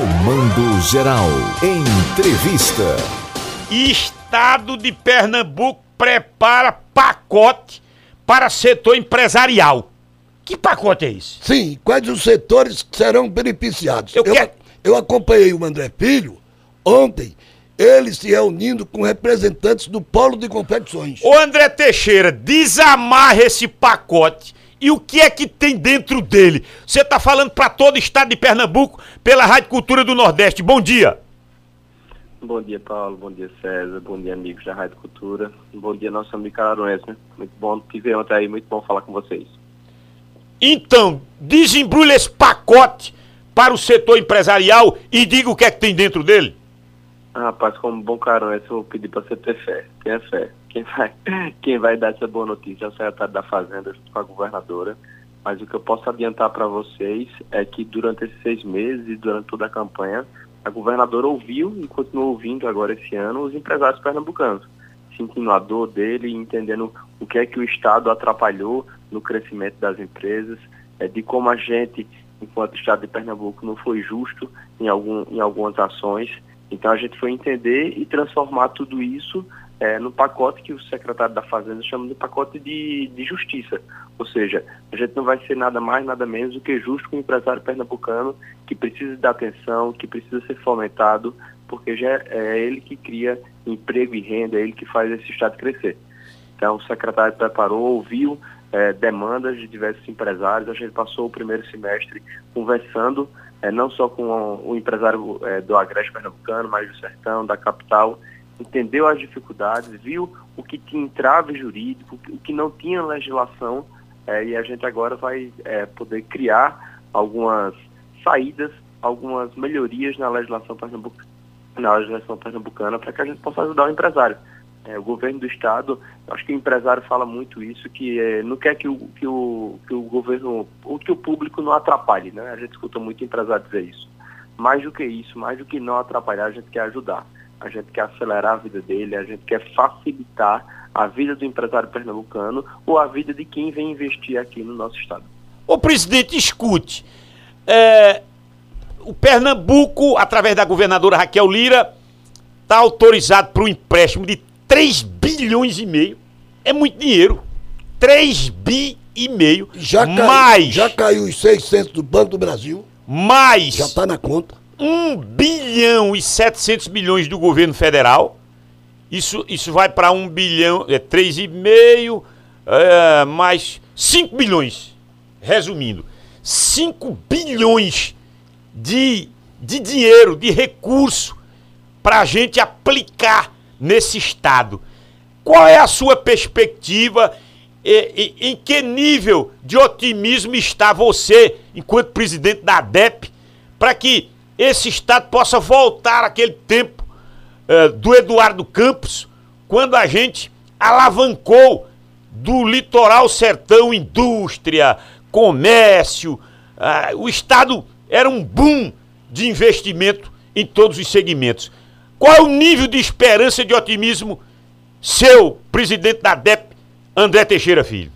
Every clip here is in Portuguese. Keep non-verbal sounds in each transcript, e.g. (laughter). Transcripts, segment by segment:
Comando Geral. Entrevista. Estado de Pernambuco prepara pacote para setor empresarial. Que pacote é esse? Sim, quais os setores que serão beneficiados? Eu quero- eu acompanhei o André Filho ontem, ele se reunindo com representantes do Polo de Confecções. Ô André Teixeira, desamarra esse pacote. E o que é que tem dentro dele? Você tá falando para todo o estado de Pernambuco pela Rádio Cultura do Nordeste. Bom dia. Bom dia, Paulo. Bom dia, César. Bom dia, amigos da Rádio Cultura. Bom dia, nosso amigo Cararuense. né? Muito bom te ver ontem aí. Muito bom falar com vocês. Então, desembrulha esse pacote para o setor empresarial e diga o que é que tem dentro dele. Ah, rapaz, como bom Cararuense, eu vou pedir para você ter fé. Tenha fé. Quem vai, (laughs) quem vai dar essa boa notícia é o secretário da Fazenda junto com a governadora. Mas o que eu posso adiantar para vocês é que durante esses seis meses e durante toda a campanha, a governadora ouviu e continua ouvindo agora esse ano os empresários pernambucanos, sentindo a dor dele entendendo o que é que o Estado atrapalhou no crescimento das empresas, é, de como a gente, enquanto Estado de Pernambuco, não foi justo em, algum, em algumas ações. Então a gente foi entender e transformar tudo isso é, no pacote que o secretário da Fazenda chama de pacote de, de justiça. Ou seja, a gente não vai ser nada mais, nada menos do que justo com o empresário pernambucano que precisa de atenção, que precisa ser fomentado, porque já é ele que cria emprego e renda, é ele que faz esse Estado crescer. Então o secretário preparou, ouviu é, demandas de diversos empresários, a gente passou o primeiro semestre conversando, é, não só com o, empresário é, do Agreste Pernambucano, mas do Sertão, da capital, entendeu as dificuldades, viu o que tinha entrave jurídico, o que não tinha legislação, é, e a gente agora vai é, poder criar algumas saídas, algumas melhorias na legislação pernambucana, na legislação pernambucana para que a gente possa ajudar o empresário. É, o governo do estado, acho que o empresário fala muito isso, que é, não quer que o, que, o, que o governo, ou que o público não atrapalhe, né? A gente escuta muito empresário dizer isso. Mais do que isso, mais do que não atrapalhar, a gente quer ajudar. A gente quer acelerar a vida dele, a gente quer facilitar a vida do empresário pernambucano ou a vida de quem vem investir aqui no nosso estado. Ô presidente, escute. É, o Pernambuco, através da governadora Raquel Lira, está autorizado para um empréstimo de 3 bilhões e meio. É muito dinheiro. 3 bi e meio. Já, cai- mais, já caiu os 600 do Banco do Brasil, mais já está na conta. 1 bilhão e 700 milhões do governo federal. Isso, isso vai para 1 bilhão, é 3,5, é, mais 5 bilhões. Resumindo, 5 bilhões de, de dinheiro, de recurso para a gente aplicar nesse estado. Qual é a sua perspectiva? E, e- em que nível de otimismo está você, enquanto presidente da ADEP, para que esse estado possa voltar àquele tempo eh, do Eduardo Campos, quando a gente alavancou do litoral sertão indústria, comércio, ah, o estado era um boom de investimento em todos os segmentos. Qual é o nível de esperança e de otimismo seu, presidente da DEP, André Teixeira Filho?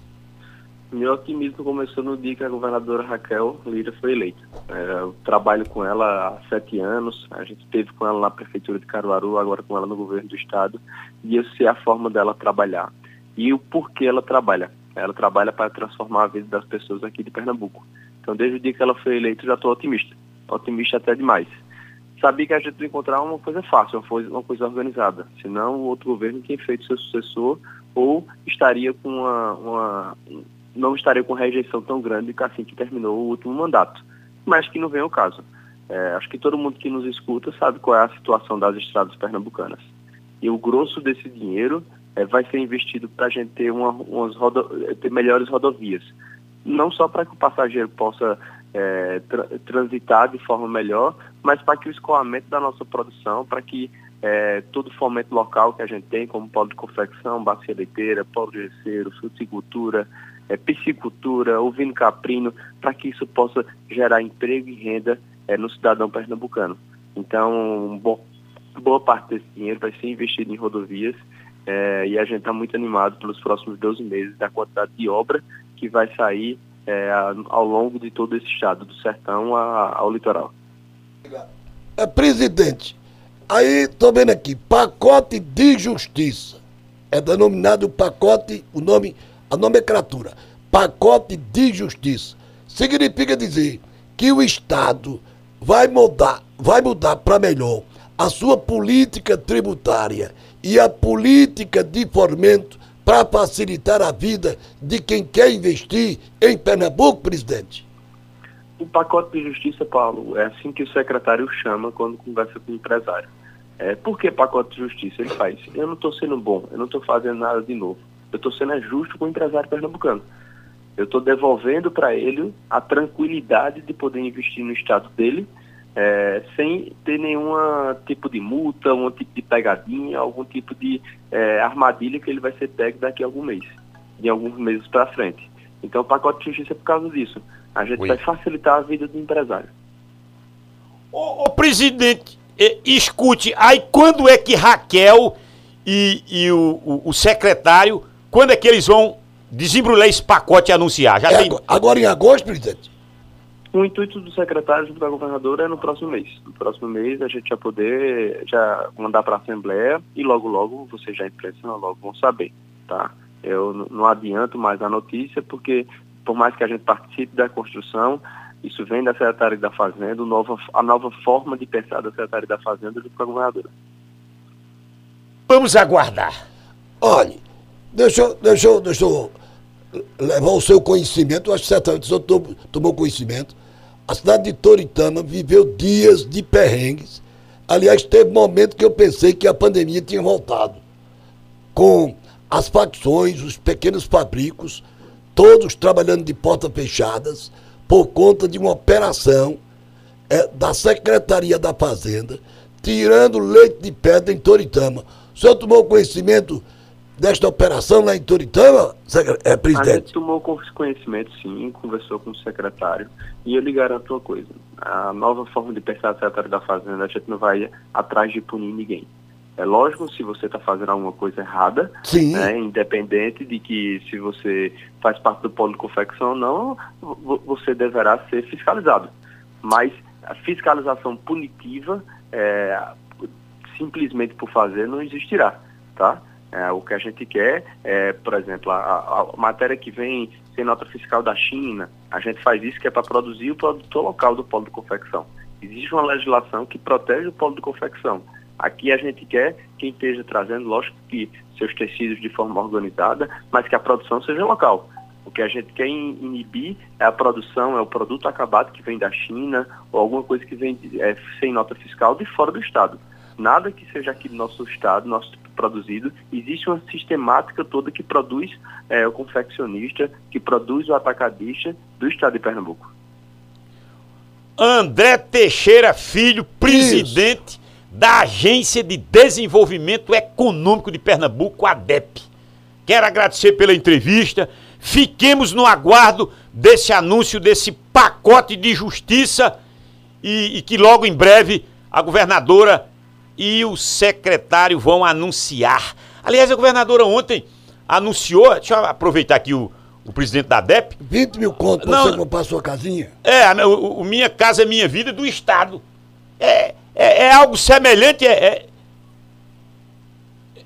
Meu otimismo começou no dia que a governadora Raquel Lira foi eleita. É, eu trabalho com ela há sete anos, a gente esteve com ela na prefeitura de Caruaru, agora com ela no governo do estado, e eu sei a forma dela trabalhar e o porquê ela trabalha. Ela trabalha para transformar a vida das pessoas aqui de Pernambuco. Então, desde o dia que ela foi eleita, já estou otimista. Otimista até demais. Sabia que a gente ia encontrar uma coisa fácil, uma coisa, uma coisa organizada. Senão, o outro governo tinha feito seu sucessor ou estaria com uma, uma não estaria com rejeição tão grande que assim que terminou o último mandato. Mas que não vem o caso. É, acho que todo mundo que nos escuta sabe qual é a situação das estradas pernambucanas. E o grosso desse dinheiro é, vai ser investido para a gente ter, uma, umas rodo, ter melhores rodovias. Não só para que o passageiro possa é, tra transitar de forma melhor, mas para que o escoamento da nossa produção, para que é, todo o fomento local que a gente tem, como polo de confecção, bacia leiteira, polo de receiro, fruticultura, é, piscicultura, ovino caprino, para que isso possa gerar emprego e renda é, no cidadão pernambucano. Então, bo boa parte desse dinheiro vai ser investido em rodovias é, e a gente está muito animado pelos próximos 12 meses da quantidade de obra que vai sair é, ao longo de todo esse estado, do sertão a, ao litoral. É, presidente, aí tô vendo aqui, pacote de justiça. É denominado pacote, o nome, a nomenclatura, pacote de justiça. Significa dizer que o Estado vai mudar, vai mudar para melhor a sua política tributária e a política de fomento para facilitar a vida de quem quer investir em Pernambuco, presidente? O pacote de justiça, Paulo, é assim que o secretário chama quando conversa com o empresário. É, por que pacote de justiça? Ele faz, eu não estou sendo bom, eu não estou fazendo nada de novo. Eu estou sendo justo com o empresário pernambucano. Eu estou devolvendo para ele a tranquilidade de poder investir no estado dele, é, sem ter nenhum tipo de multa, um tipo de pegadinha, algum tipo de é, armadilha que ele vai ser pego daqui a algum mês, de alguns meses para frente. Então, o pacote de justiça é por causa disso. A gente Oi. vai facilitar a vida do empresário. Ô, ô, presidente, escute, aí quando é que Raquel e, e o, o, o, secretário, quando é que eles vão desembrulhar esse pacote e anunciar? Já é, tem... Agora em agosto, presidente? O intuito do secretário junto com a governadora é no próximo mês. No próximo mês a gente vai poder já mandar para a Assembleia e logo, logo vocês já impressionam, logo vão saber, tá? Eu não adianto mais a notícia porque por mais que a gente participe da construção, isso vem da Secretaria da Fazenda, nova, a nova forma de pensar da Secretaria da Fazenda do governadora. Vamos aguardar. Olhe, deixa, deixa, deixa eu levar o seu conhecimento, acho que certamente o senhor tomou conhecimento. A cidade de Toritama viveu dias de perrengues. Aliás, teve momento que eu pensei que a pandemia tinha voltado. Com as facções, os pequenos fabricos, todos trabalhando de portas fechadas, por conta de uma operação é, da Secretaria da Fazenda, tirando leite de pedra em Toritama. O senhor tomou conhecimento desta operação lá em Toritama, é, presidente? A gente tomou conhecimento, sim, conversou com o secretário, e eu lhe garanto uma coisa, a nova forma de pensar da Secretaria da Fazenda, a gente não vai atrás de punir ninguém. É lógico, se você está fazendo alguma coisa errada, né, independente de que se você faz parte do polo de confecção ou não, você deverá ser fiscalizado. Mas a fiscalização punitiva, é, simplesmente por fazer, não existirá. Tá? É, o que a gente quer é, por exemplo, a, a, matéria que vem sem nota fiscal da China, a gente faz isso que é para produzir o produtor local do polo de confecção. Existe uma legislação que protege o polo de confecção. Aqui a gente quer quem esteja trazendo, lógico que seus tecidos de forma organizada, mas que a produção seja local. O que a gente quer inibir é a produção, é o produto acabado que vem da China ou alguma coisa que vem é, sem nota fiscal de fora do Estado. Nada que seja aqui do nosso Estado, nosso produzido. Existe uma sistemática toda que produz é, o confeccionista, que produz o atacadista do Estado de Pernambuco. André Teixeira Filho, presidente Isso da Agência de Desenvolvimento Econômico de Pernambuco, ADEP. Quero agradecer pela entrevista. Fiquemos no aguardo desse anúncio, desse pacote de justiça e, e que logo em breve a governadora e o secretário vão anunciar. Aliás, a governadora ontem anunciou, deixa eu aproveitar aqui o, o presidente da ADEP. 20 mil contos para você comprar sua casinha? É, o, o Minha Casa é Minha Vida do Estado. É, é, é algo semelhante. É,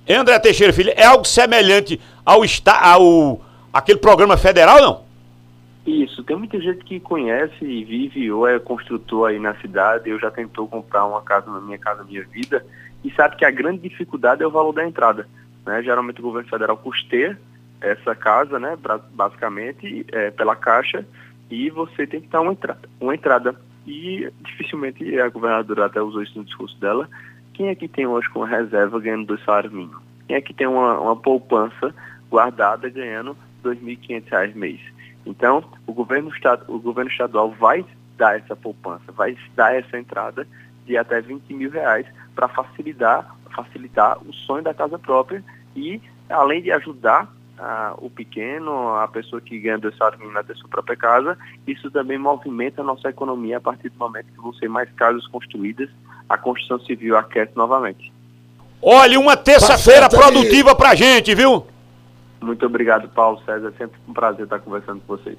é, André Teixeira Filho, é algo semelhante ao, ao aquele programa federal, não? Isso, tem muita gente que conhece e vive ou é construtor aí na cidade, eu já tentou comprar uma casa na minha casa minha vida e sabe que a grande dificuldade é o valor da entrada. Né? Geralmente o governo federal custeia essa casa, né, basicamente, é, pela caixa, e você tem que dar uma entrada. Uma entrada e dificilmente a governadora até usou isso no discurso dela. Quem é que tem hoje com reserva ganhando dois salários mínimos? Quem é que tem uma, uma poupança guardada ganhando R$ 2.500 mês? Então, o governo, o governo estadual vai dar essa poupança, vai dar essa entrada de até 20 mil reais para facilitar, facilitar o sonho da casa própria e, além de ajudar a, o pequeno, a pessoa que ganha dois salários mínimos na sua própria casa, isso também movimenta a nossa economia a partir do momento que vão ser mais casas construídas, a construção civil aquece novamente. Olha, uma terça-feira produtiva pra gente, viu? Muito obrigado, Paulo César. É sempre um prazer estar conversando com vocês.